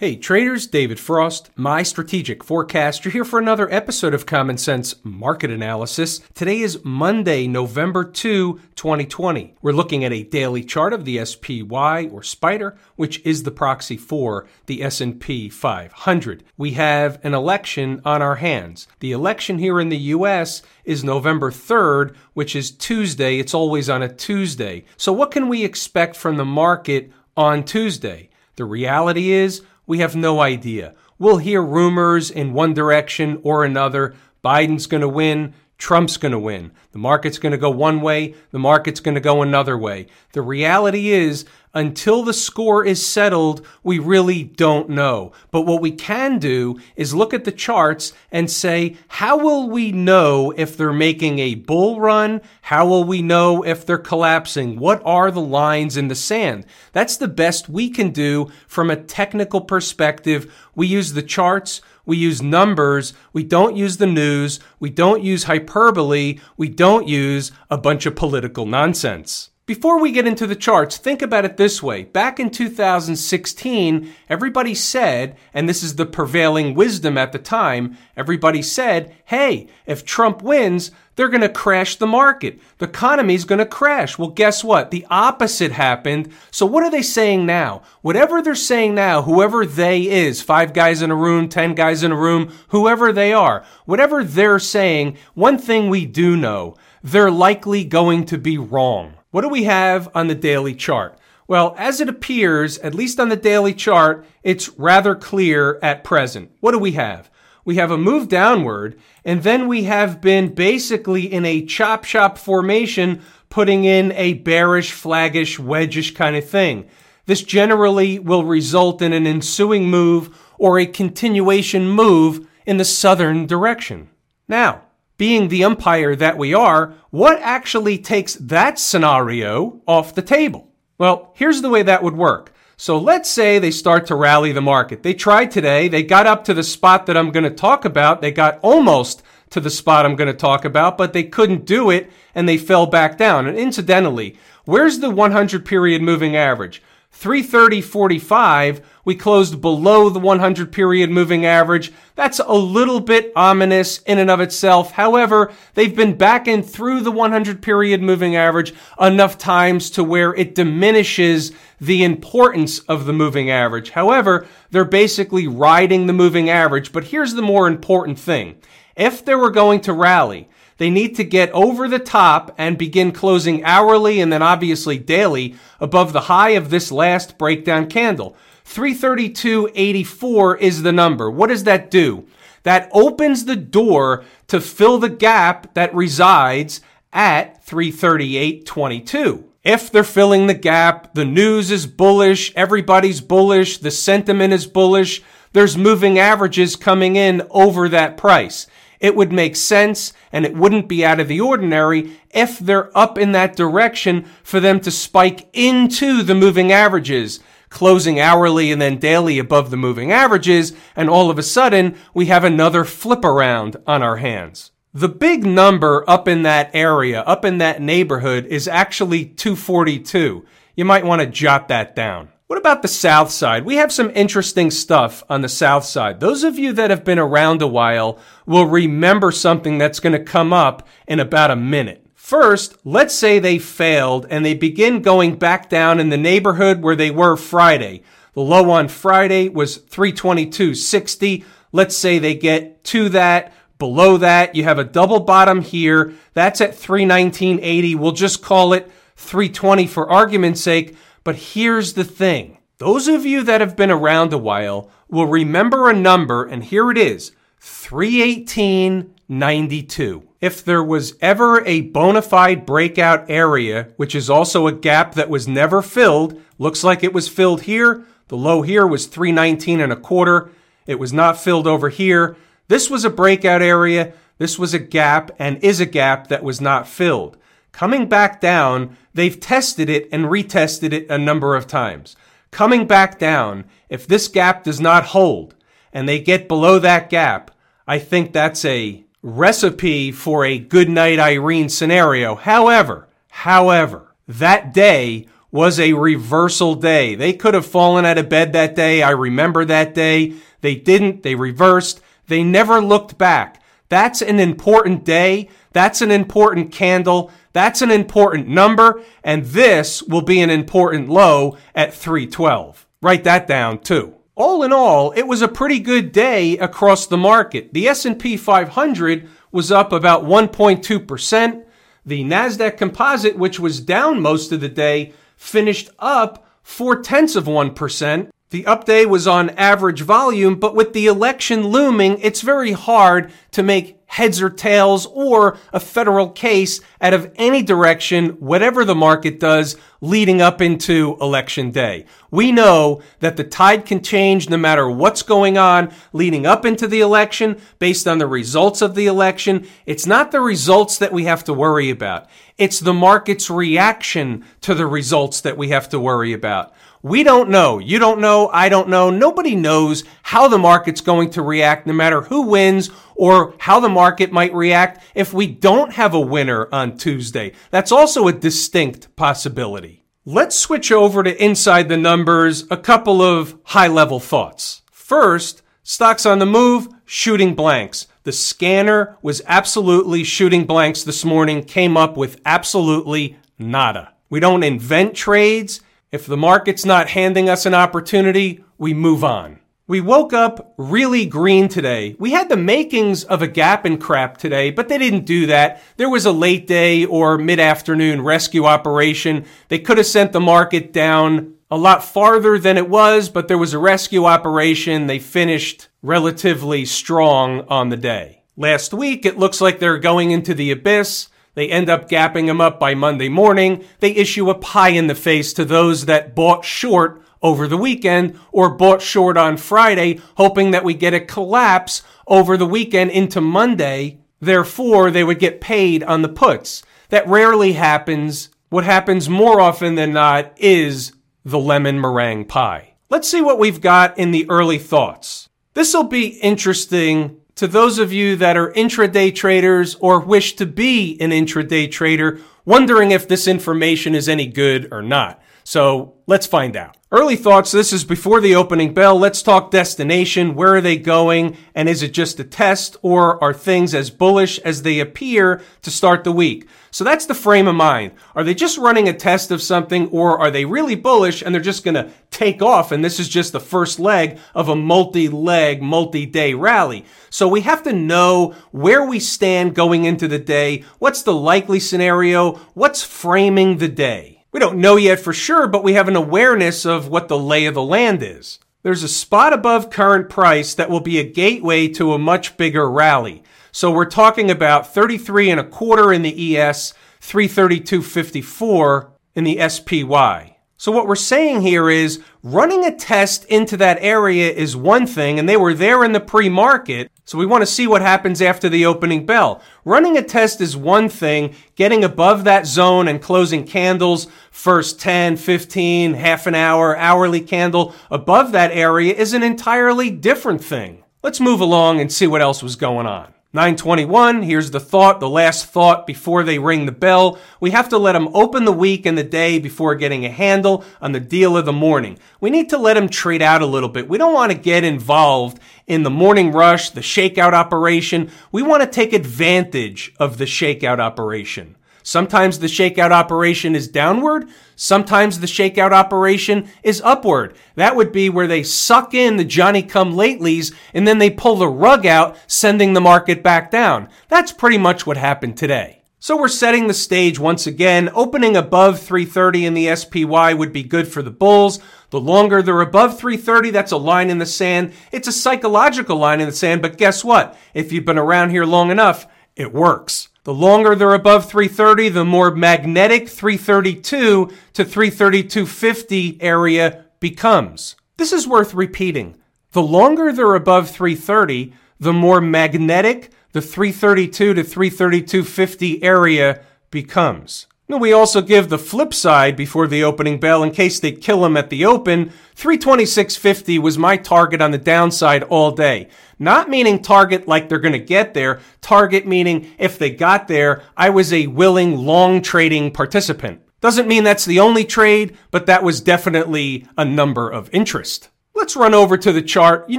Hey traders, David Frost, my strategic forecaster here for another episode of Common Sense Market Analysis. Today is Monday, November 2, 2020. We're looking at a daily chart of the SPY or Spider, which is the proxy for the S&P 500. We have an election on our hands. The election here in the US is November 3rd, which is Tuesday. It's always on a Tuesday. So what can we expect from the market on Tuesday? The reality is we have no idea. We'll hear rumors in one direction or another. Biden's going to win. Trump's going to win. The market's going to go one way. The market's going to go another way. The reality is, until the score is settled, we really don't know. But what we can do is look at the charts and say, how will we know if they're making a bull run? How will we know if they're collapsing? What are the lines in the sand? That's the best we can do from a technical perspective. We use the charts. We use numbers. We don't use the news. We don't use hyperbole. We don't use a bunch of political nonsense. Before we get into the charts, think about it this way. Back in 2016, everybody said, and this is the prevailing wisdom at the time, everybody said, hey, if Trump wins, they're going to crash the market. The economy's going to crash. Well, guess what? The opposite happened. So what are they saying now? Whatever they're saying now, whoever they is, five guys in a room, 10 guys in a room, whoever they are, whatever they're saying, one thing we do know, they're likely going to be wrong. What do we have on the daily chart? Well, as it appears, at least on the daily chart, it's rather clear at present. What do we have? We have a move downward, and then we have been basically in a chop shop formation, putting in a bearish, flaggish, wedgish kind of thing. This generally will result in an ensuing move or a continuation move in the southern direction. Now, being the umpire that we are, what actually takes that scenario off the table? Well, here's the way that would work. So let's say they start to rally the market. They tried today. They got up to the spot that I'm going to talk about. They got almost to the spot I'm going to talk about, but they couldn't do it and they fell back down. And incidentally, where's the 100 period moving average? 330.45, we closed below the 100 period moving average. That's a little bit ominous in and of itself. However, they've been back and through the 100 period moving average enough times to where it diminishes the importance of the moving average. However, they're basically riding the moving average. But here's the more important thing. If they were going to rally, they need to get over the top and begin closing hourly and then obviously daily above the high of this last breakdown candle. 332.84 is the number. What does that do? That opens the door to fill the gap that resides at 338.22. If they're filling the gap, the news is bullish, everybody's bullish, the sentiment is bullish, there's moving averages coming in over that price. It would make sense and it wouldn't be out of the ordinary if they're up in that direction for them to spike into the moving averages, closing hourly and then daily above the moving averages, and all of a sudden we have another flip around on our hands. The big number up in that area, up in that neighborhood is actually 242. You might want to jot that down. What about the South Side? We have some interesting stuff on the South Side. Those of you that have been around a while will remember something that's going to come up in about a minute. First, let's say they failed and they begin going back down in the neighborhood where they were Friday. The low on Friday was 322.60. Let's say they get to that. Below that, you have a double bottom here. That's at 319.80. We'll just call it 320 for argument's sake. But here's the thing. Those of you that have been around a while will remember a number, and here it is 318.92. If there was ever a bona fide breakout area, which is also a gap that was never filled, looks like it was filled here. The low here was 319 and a quarter. It was not filled over here. This was a breakout area. This was a gap and is a gap that was not filled. Coming back down, they've tested it and retested it a number of times. Coming back down, if this gap does not hold and they get below that gap, I think that's a recipe for a good night Irene scenario. However, however, that day was a reversal day. They could have fallen out of bed that day. I remember that day. They didn't. They reversed. They never looked back. That's an important day. That's an important candle. That's an important number. And this will be an important low at 312. Write that down too. All in all, it was a pretty good day across the market. The S&P 500 was up about 1.2%. The Nasdaq Composite, which was down most of the day, finished up four tenths of 1%. The up day was on average volume, but with the election looming, it's very hard to make heads or tails or a federal case out of any direction, whatever the market does leading up into election day. We know that the tide can change no matter what's going on leading up into the election based on the results of the election. It's not the results that we have to worry about. It's the market's reaction to the results that we have to worry about. We don't know. You don't know. I don't know. Nobody knows how the market's going to react no matter who wins or how the market might react if we don't have a winner on Tuesday. That's also a distinct possibility. Let's switch over to inside the numbers, a couple of high level thoughts. First, stocks on the move, shooting blanks. The scanner was absolutely shooting blanks this morning, came up with absolutely nada. We don't invent trades. If the market's not handing us an opportunity, we move on. We woke up really green today. We had the makings of a gap and crap today, but they didn't do that. There was a late day or mid afternoon rescue operation. They could have sent the market down a lot farther than it was, but there was a rescue operation. They finished relatively strong on the day. Last week, it looks like they're going into the abyss. They end up gapping them up by Monday morning. They issue a pie in the face to those that bought short over the weekend or bought short on Friday, hoping that we get a collapse over the weekend into Monday. Therefore, they would get paid on the puts. That rarely happens. What happens more often than not is the lemon meringue pie. Let's see what we've got in the early thoughts. This will be interesting to those of you that are intraday traders or wish to be an intraday trader, wondering if this information is any good or not. So let's find out. Early thoughts. This is before the opening bell. Let's talk destination. Where are they going? And is it just a test or are things as bullish as they appear to start the week? So that's the frame of mind. Are they just running a test of something or are they really bullish and they're just going to take off? And this is just the first leg of a multi-leg, multi-day rally. So we have to know where we stand going into the day. What's the likely scenario? What's framing the day? We don't know yet for sure, but we have an awareness of what the lay of the land is. There's a spot above current price that will be a gateway to a much bigger rally. So we're talking about 33 and a quarter in the ES, 332.54 in the SPY. So what we're saying here is running a test into that area is one thing, and they were there in the pre-market. So we want to see what happens after the opening bell. Running a test is one thing. Getting above that zone and closing candles, first 10, 15, half an hour, hourly candle above that area is an entirely different thing. Let's move along and see what else was going on. 921, here's the thought, the last thought before they ring the bell. We have to let them open the week and the day before getting a handle on the deal of the morning. We need to let them trade out a little bit. We don't want to get involved in the morning rush, the shakeout operation. We want to take advantage of the shakeout operation. Sometimes the shakeout operation is downward. Sometimes the shakeout operation is upward. That would be where they suck in the Johnny come latelys and then they pull the rug out, sending the market back down. That's pretty much what happened today. So we're setting the stage once again. Opening above 330 in the SPY would be good for the bulls. The longer they're above 330, that's a line in the sand. It's a psychological line in the sand, but guess what? If you've been around here long enough, it works. The longer they're above 330, the more magnetic 332 to 332.50 area becomes. This is worth repeating. The longer they're above 330, the more magnetic the 332 to 332.50 area becomes. We also give the flip side before the opening bell in case they kill him at the open. 326.50 was my target on the downside all day. Not meaning target like they're going to get there. Target meaning if they got there, I was a willing long trading participant. Doesn't mean that's the only trade, but that was definitely a number of interest. Let's run over to the chart. You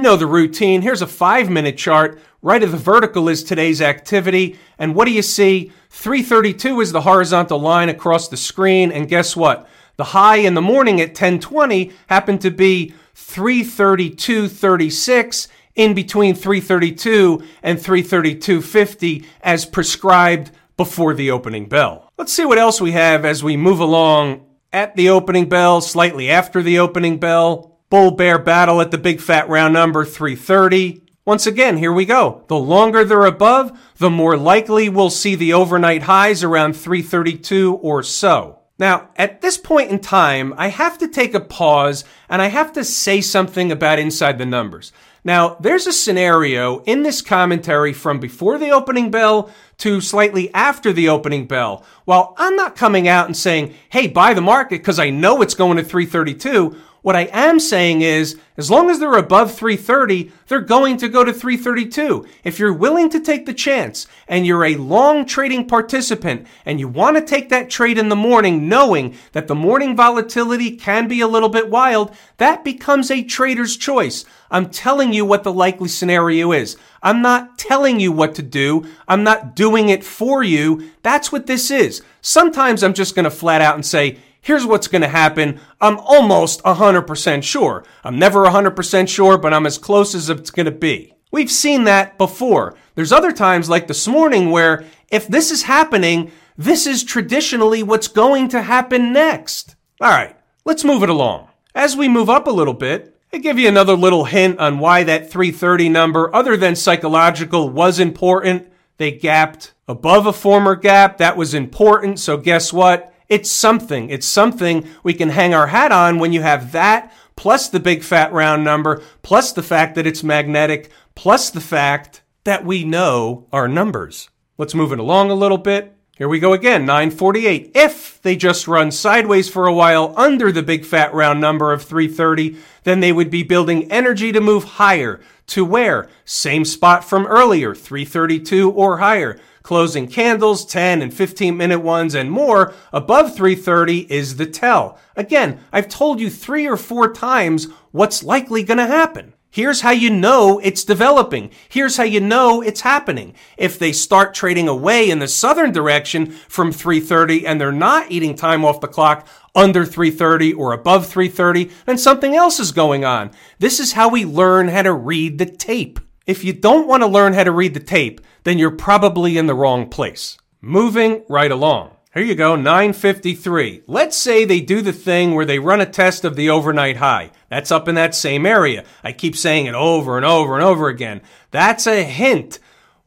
know the routine. Here's a five minute chart. Right of the vertical is today's activity. And what do you see? 332 is the horizontal line across the screen. And guess what? The high in the morning at 1020 happened to be 332.36 in between 332 and 332.50 as prescribed before the opening bell. Let's see what else we have as we move along at the opening bell, slightly after the opening bell. Bull bear battle at the big fat round number 330. Once again, here we go. The longer they're above, the more likely we'll see the overnight highs around 332 or so. Now, at this point in time, I have to take a pause and I have to say something about inside the numbers. Now, there's a scenario in this commentary from before the opening bell to slightly after the opening bell. While I'm not coming out and saying, hey, buy the market because I know it's going to 332, what I am saying is, as long as they're above 330, they're going to go to 332. If you're willing to take the chance and you're a long trading participant and you want to take that trade in the morning knowing that the morning volatility can be a little bit wild, that becomes a trader's choice. I'm telling you what the likely scenario is. I'm not telling you what to do. I'm not doing it for you. That's what this is. Sometimes I'm just going to flat out and say, here's what's going to happen. I'm almost 100% sure. I'm never 100% sure, but I'm as close as it's going to be. We've seen that before. There's other times like this morning where if this is happening, this is traditionally what's going to happen next. All right, let's move it along. As we move up a little bit, I give you another little hint on why that 330 number, other than psychological, was important. They gapped above a former gap. That was important. So guess what? It's something. It's something we can hang our hat on when you have that plus the big fat round number, plus the fact that it's magnetic, plus the fact that we know our numbers. Let's move it along a little bit. Here we go again, 948. If they just run sideways for a while under the big fat round number of 330, then they would be building energy to move higher. To where? Same spot from earlier, 332 or higher closing candles, 10 and 15 minute ones and more above 330 is the tell. Again, I've told you three or four times what's likely going to happen. Here's how you know it's developing. Here's how you know it's happening. If they start trading away in the southern direction from 330 and they're not eating time off the clock under 330 or above 330, then something else is going on. This is how we learn how to read the tape. If you don't want to learn how to read the tape, then you're probably in the wrong place. Moving right along. Here you go, 953. Let's say they do the thing where they run a test of the overnight high. That's up in that same area. I keep saying it over and over and over again. That's a hint,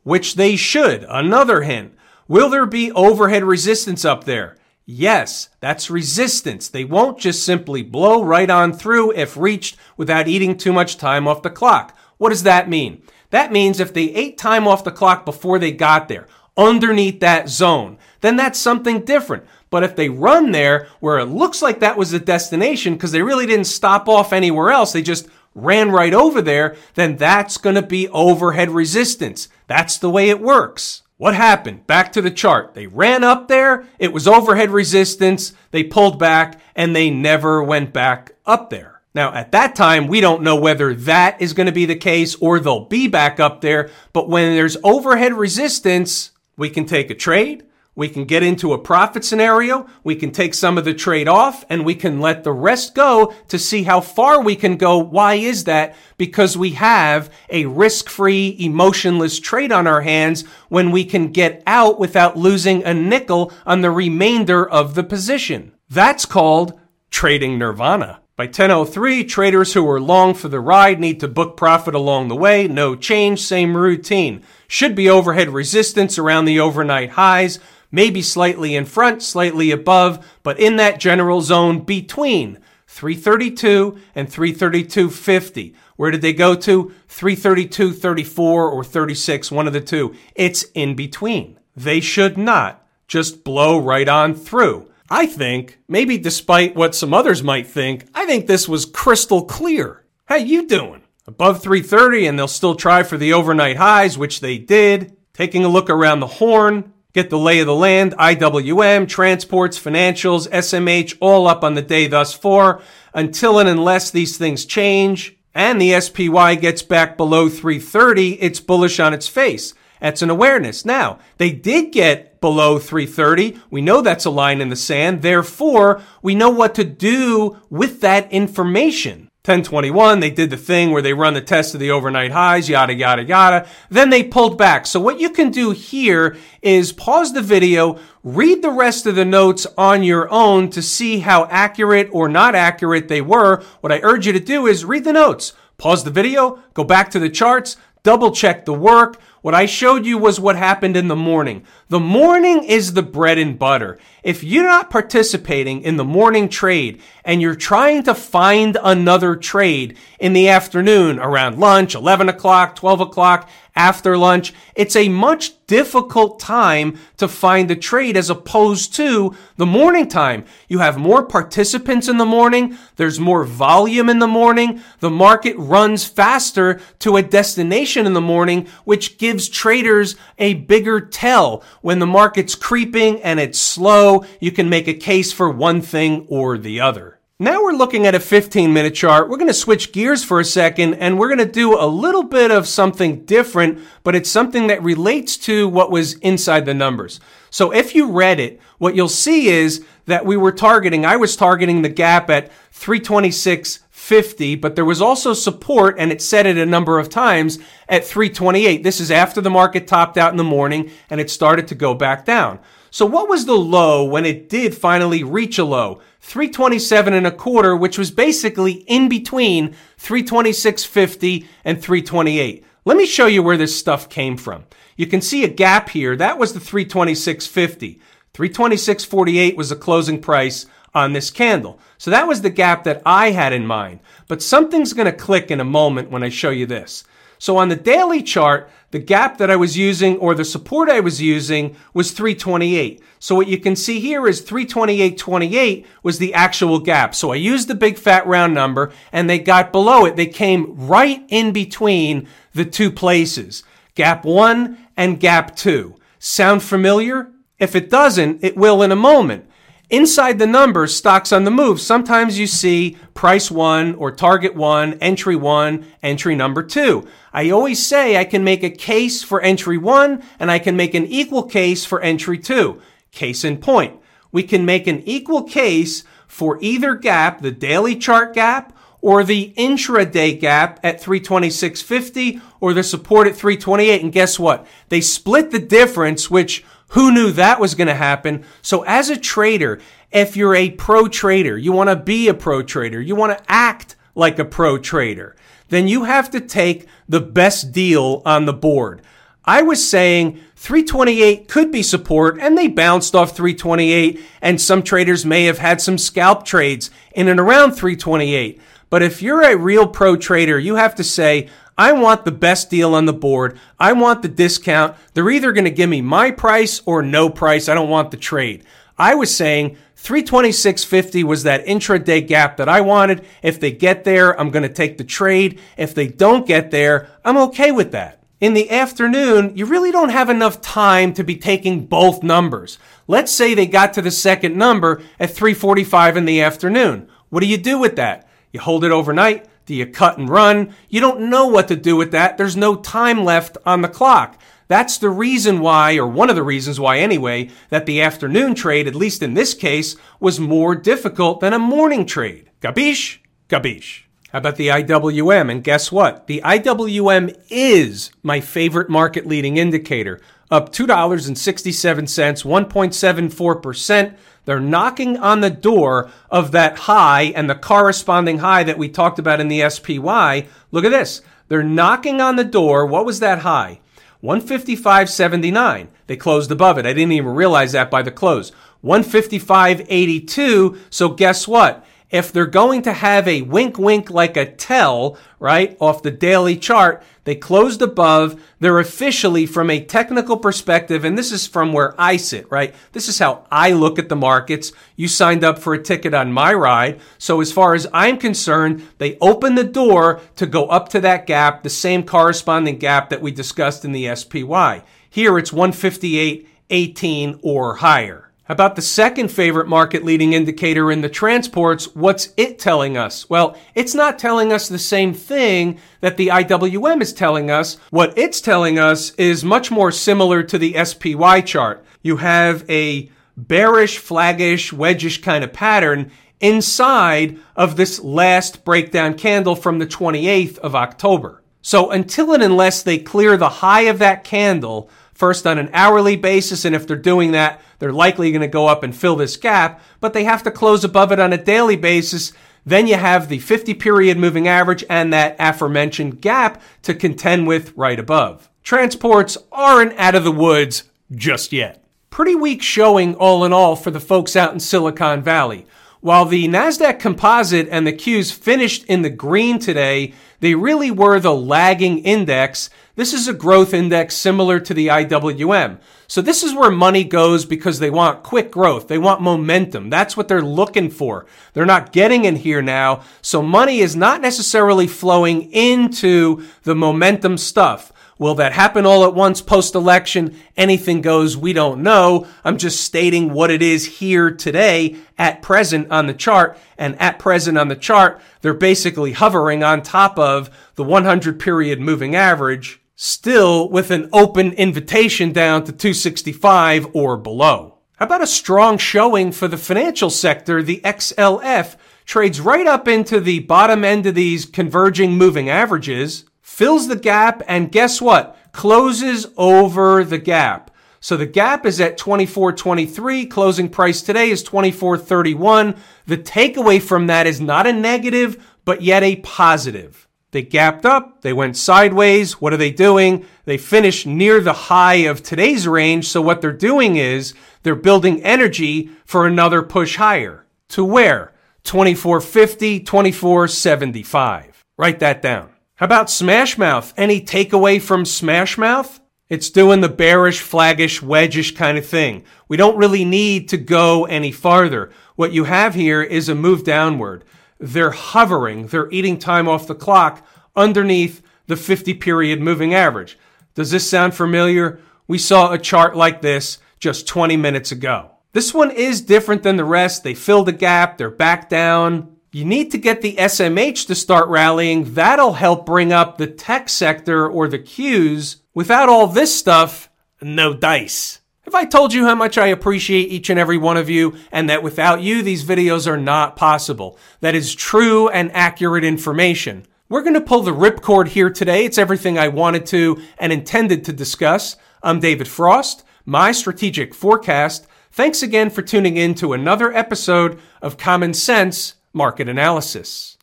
which they should. Another hint. Will there be overhead resistance up there? Yes, that's resistance. They won't just simply blow right on through if reached without eating too much time off the clock. What does that mean? That means if they ate time off the clock before they got there, underneath that zone, then that's something different. But if they run there where it looks like that was the destination because they really didn't stop off anywhere else, they just ran right over there, then that's going to be overhead resistance. That's the way it works. What happened? Back to the chart. They ran up there, it was overhead resistance, they pulled back, and they never went back up there. Now, at that time, we don't know whether that is going to be the case or they'll be back up there. But when there's overhead resistance, we can take a trade. We can get into a profit scenario. We can take some of the trade off and we can let the rest go to see how far we can go. Why is that? Because we have a risk free, emotionless trade on our hands when we can get out without losing a nickel on the remainder of the position. That's called trading nirvana. By 1003, traders who are long for the ride need to book profit along the way. No change, same routine. Should be overhead resistance around the overnight highs, maybe slightly in front, slightly above, but in that general zone between 332 and 332.50. Where did they go to? 332.34 or 36, one of the two. It's in between. They should not just blow right on through. I think, maybe despite what some others might think, I think this was crystal clear. How you doing? Above 330 and they'll still try for the overnight highs, which they did. Taking a look around the horn, Get the lay of the land, IWM, transports, financials, SMH, all up on the day thus far until and unless these things change and the SPY gets back below 330, it's bullish on its face. That's an awareness. Now, they did get below 330. We know that's a line in the sand. Therefore, we know what to do with that information. 1021, they did the thing where they run the test of the overnight highs, yada, yada, yada. Then they pulled back. So what you can do here is pause the video, read the rest of the notes on your own to see how accurate or not accurate they were. What I urge you to do is read the notes, pause the video, go back to the charts, double check the work. What I showed you was what happened in the morning. The morning is the bread and butter. If you're not participating in the morning trade and you're trying to find another trade in the afternoon around lunch, 11 o'clock, 12 o'clock, after lunch, it's a much difficult time to find a trade as opposed to the morning time. You have more participants in the morning. There's more volume in the morning. The market runs faster to a destination in the morning, which gives traders a bigger tell. When the market's creeping and it's slow, you can make a case for one thing or the other. Now we're looking at a 15 minute chart. We're going to switch gears for a second and we're going to do a little bit of something different, but it's something that relates to what was inside the numbers. So if you read it, what you'll see is that we were targeting, I was targeting the gap at 326.50, but there was also support and it set it a number of times at 328. This is after the market topped out in the morning and it started to go back down. So what was the low when it did finally reach a low? 327 and a quarter, which was basically in between 326.50 and 328. Let me show you where this stuff came from. You can see a gap here. That was the 326.50. 326.48 was the closing price on this candle. So that was the gap that I had in mind. But something's going to click in a moment when I show you this. So on the daily chart, the gap that I was using or the support I was using was 328. So what you can see here is 328.28 was the actual gap. So I used the big fat round number and they got below it. They came right in between the two places, gap one and gap two. Sound familiar? If it doesn't, it will in a moment. Inside the numbers, stocks on the move, sometimes you see price one or target one, entry one, entry number two. I always say I can make a case for entry one and I can make an equal case for entry two. Case in point. We can make an equal case for either gap, the daily chart gap or the intraday gap at 326.50 or the support at 328. And guess what? They split the difference, which who knew that was going to happen? So as a trader, if you're a pro trader, you want to be a pro trader, you want to act like a pro trader, then you have to take the best deal on the board. I was saying 328 could be support and they bounced off 328 and some traders may have had some scalp trades in and around 328. But if you're a real pro trader, you have to say, I want the best deal on the board. I want the discount. They're either going to give me my price or no price. I don't want the trade. I was saying 326.50 was that intraday gap that I wanted. If they get there, I'm going to take the trade. If they don't get there, I'm okay with that. In the afternoon, you really don't have enough time to be taking both numbers. Let's say they got to the second number at 345 in the afternoon. What do you do with that? You hold it overnight. Do you cut and run? You don't know what to do with that. There's no time left on the clock. That's the reason why, or one of the reasons why anyway, that the afternoon trade, at least in this case, was more difficult than a morning trade. Gabish? Gabish. How about the IWM? And guess what? The IWM is my favorite market leading indicator, up $2.67, 1.74%. They're knocking on the door of that high and the corresponding high that we talked about in the SPY. Look at this. They're knocking on the door. What was that high? 155.79. They closed above it. I didn't even realize that by the close. 155.82. So guess what? if they're going to have a wink wink like a tell, right, off the daily chart, they closed above. They're officially from a technical perspective, and this is from where I sit, right? This is how I look at the markets. You signed up for a ticket on my ride. So as far as I'm concerned, they open the door to go up to that gap, the same corresponding gap that we discussed in the SPY. Here it's 158 18 or higher. About the second favorite market leading indicator in the transports? What's it telling us? Well, it's not telling us the same thing that the IWM is telling us. What it's telling us is much more similar to the SPY chart. You have a bearish, flaggish, wedgish kind of pattern inside of this last breakdown candle from the 28th of October. So until and unless they clear the high of that candle, first on an hourly basis, and if they're doing that, they're likely going to go up and fill this gap, but they have to close above it on a daily basis. Then you have the 50 period moving average and that aforementioned gap to contend with right above. Transports aren't out of the woods just yet. Pretty weak showing all in all for the folks out in Silicon Valley. While the NASDAQ composite and the Qs finished in the green today, they really were the lagging index. This is a growth index similar to the IWM. So this is where money goes because they want quick growth. They want momentum. That's what they're looking for. They're not getting in here now. So money is not necessarily flowing into the momentum stuff. Will that happen all at once post election? Anything goes. We don't know. I'm just stating what it is here today at present on the chart. And at present on the chart, they're basically hovering on top of the 100 period moving average, still with an open invitation down to 265 or below. How about a strong showing for the financial sector? The XLF trades right up into the bottom end of these converging moving averages fills the gap, and guess what? Closes over the gap. So the gap is at 24.23. Closing price today is 24.31. The takeaway from that is not a negative, but yet a positive. They gapped up. They went sideways. What are they doing? They finished near the high of today's range. So what they're doing is they're building energy for another push higher. To where? 2450, 2475. Write that down. How about Smash Mouth? Any takeaway from Smash Mouth? It's doing the bearish, flaggish, wedgish kind of thing. We don't really need to go any farther. What you have here is a move downward. They're hovering, they're eating time off the clock underneath the 50 period moving average. Does this sound familiar? We saw a chart like this just 20 minutes ago. This one is different than the rest. They filled a gap, they're back down, you need to get the SMH to start rallying. That'll help bring up the tech sector or the Qs. Without all this stuff, no dice. Have I told you how much I appreciate each and every one of you and that without you, these videos are not possible? That is true and accurate information. We're going to pull the ripcord here today. It's everything I wanted to and intended to discuss. I'm David Frost, my strategic forecast. Thanks again for tuning in to another episode of Common Sense market analysis.